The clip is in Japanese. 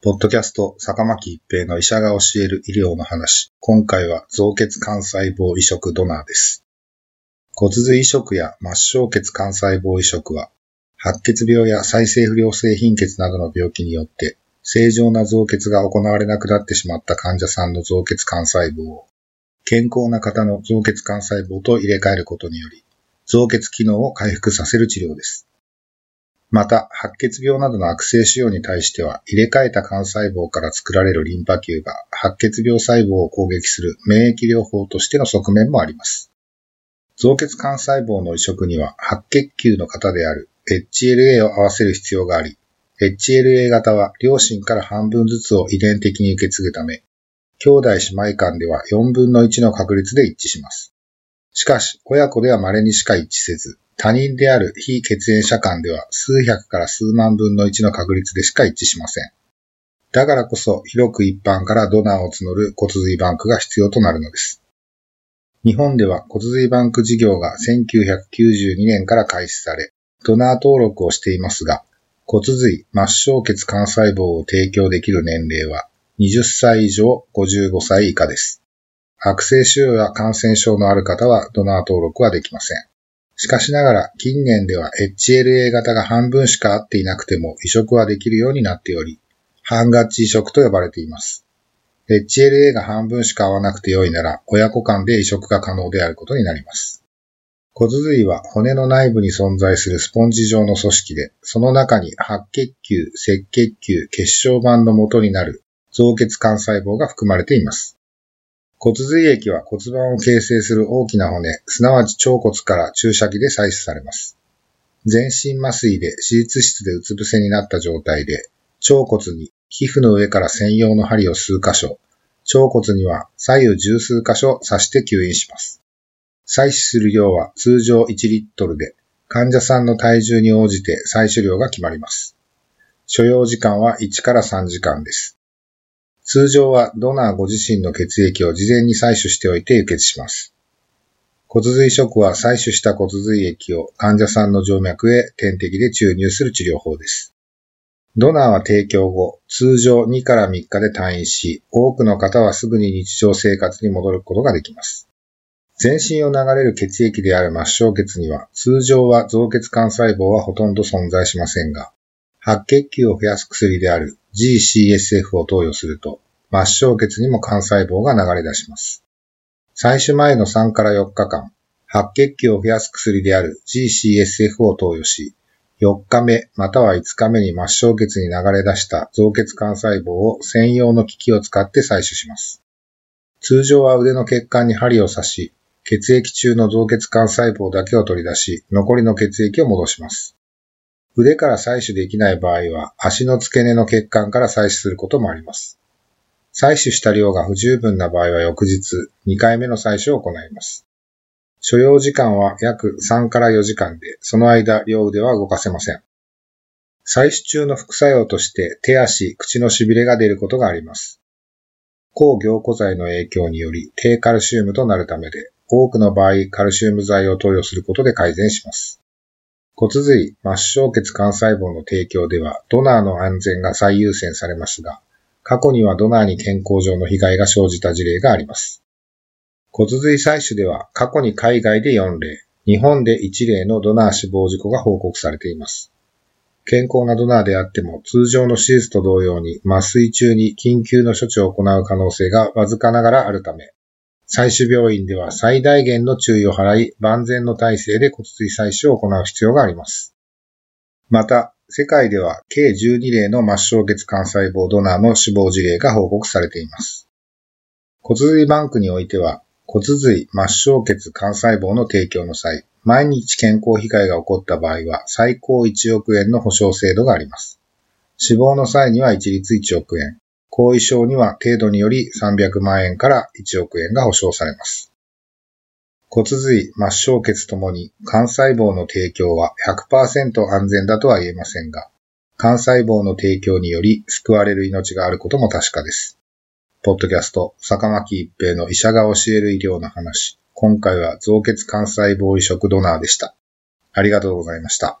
ポッドキャスト、坂巻一平の医者が教える医療の話。今回は造血幹細胞移植ドナーです。骨髄移植や末梢血幹細胞移植は、白血病や再生不良性貧血などの病気によって、正常な造血が行われなくなってしまった患者さんの造血幹細胞を、健康な方の造血幹細胞と入れ替えることにより、造血機能を回復させる治療です。また、白血病などの悪性腫瘍に対しては、入れ替えた幹細胞から作られるリンパ球が白血病細胞を攻撃する免疫療法としての側面もあります。造血幹細胞の移植には、白血球の型である HLA を合わせる必要があり、HLA 型は両親から半分ずつを遺伝的に受け継ぐため、兄弟姉妹間では4分の1の確率で一致します。しかし、親子では稀にしか一致せず、他人である非血縁者間では数百から数万分の1の確率でしか一致しません。だからこそ広く一般からドナーを募る骨髄バンクが必要となるのです。日本では骨髄バンク事業が1992年から開始され、ドナー登録をしていますが、骨髄、末梢血幹細胞を提供できる年齢は20歳以上55歳以下です。悪性腫瘍や感染症のある方はドナー登録はできません。しかしながら近年では HLA 型が半分しか合っていなくても移植はできるようになっており、半合致移植と呼ばれています。HLA が半分しか合わなくて良いなら親子間で移植が可能であることになります。骨髄は骨の内部に存在するスポンジ状の組織で、その中に白血球、赤血球、血小板の元になる造血幹細胞が含まれています。骨髄液は骨盤を形成する大きな骨、すなわち腸骨から注射器で採取されます。全身麻酔で手術室でうつ伏せになった状態で、腸骨に皮膚の上から専用の針を数箇所、腸骨には左右十数箇所刺して吸引します。採取する量は通常1リットルで、患者さんの体重に応じて採取量が決まります。所要時間は1から3時間です。通常はドナーご自身の血液を事前に採取しておいて輸血します。骨髄移植は採取した骨髄液を患者さんの静脈へ点滴で注入する治療法です。ドナーは提供後、通常2から3日で退院し、多くの方はすぐに日常生活に戻ることができます。全身を流れる血液である末梢血には、通常は造血幹細胞はほとんど存在しませんが、白血球を増やす薬である GCSF を投与すると、末梢血にも幹細胞が流れ出します。採取前の3から4日間、白血球を増やす薬である GCSF を投与し、4日目または5日目に末梢血に流れ出した造血幹細胞を専用の機器を使って採取します。通常は腕の血管に針を刺し、血液中の造血幹細胞だけを取り出し、残りの血液を戻します。腕から採取できない場合は、足の付け根の血管から採取することもあります。採取した量が不十分な場合は翌日、2回目の採取を行います。所要時間は約3から4時間で、その間、両腕は動かせません。採取中の副作用として手足、口の痺れが出ることがあります。抗凝固剤の影響により低カルシウムとなるためで、多くの場合、カルシウム剤を投与することで改善します。骨髄、末梢血幹細胞の提供では、ドナーの安全が最優先されますが、過去にはドナーに健康上の被害が生じた事例があります。骨髄採取では、過去に海外で4例、日本で1例のドナー死亡事故が報告されています。健康なドナーであっても、通常の手術と同様に麻酔中に緊急の処置を行う可能性がわずかながらあるため、採取病院では最大限の注意を払い、万全の体制で骨髄採取を行う必要があります。また、世界では計12例の末梢血幹細胞ドナーの死亡事例が報告されています。骨髄バンクにおいては、骨髄末梢血幹細胞の提供の際、毎日健康被害が起こった場合は最高1億円の保証制度があります。死亡の際には一律1億円、後遺症には程度により300万円から1億円が保証されます。骨髄、末梢血ともに幹細胞の提供は100%安全だとは言えませんが、幹細胞の提供により救われる命があることも確かです。ポッドキャスト、坂巻一平の医者が教える医療の話。今回は造血幹細胞移植ドナーでした。ありがとうございました。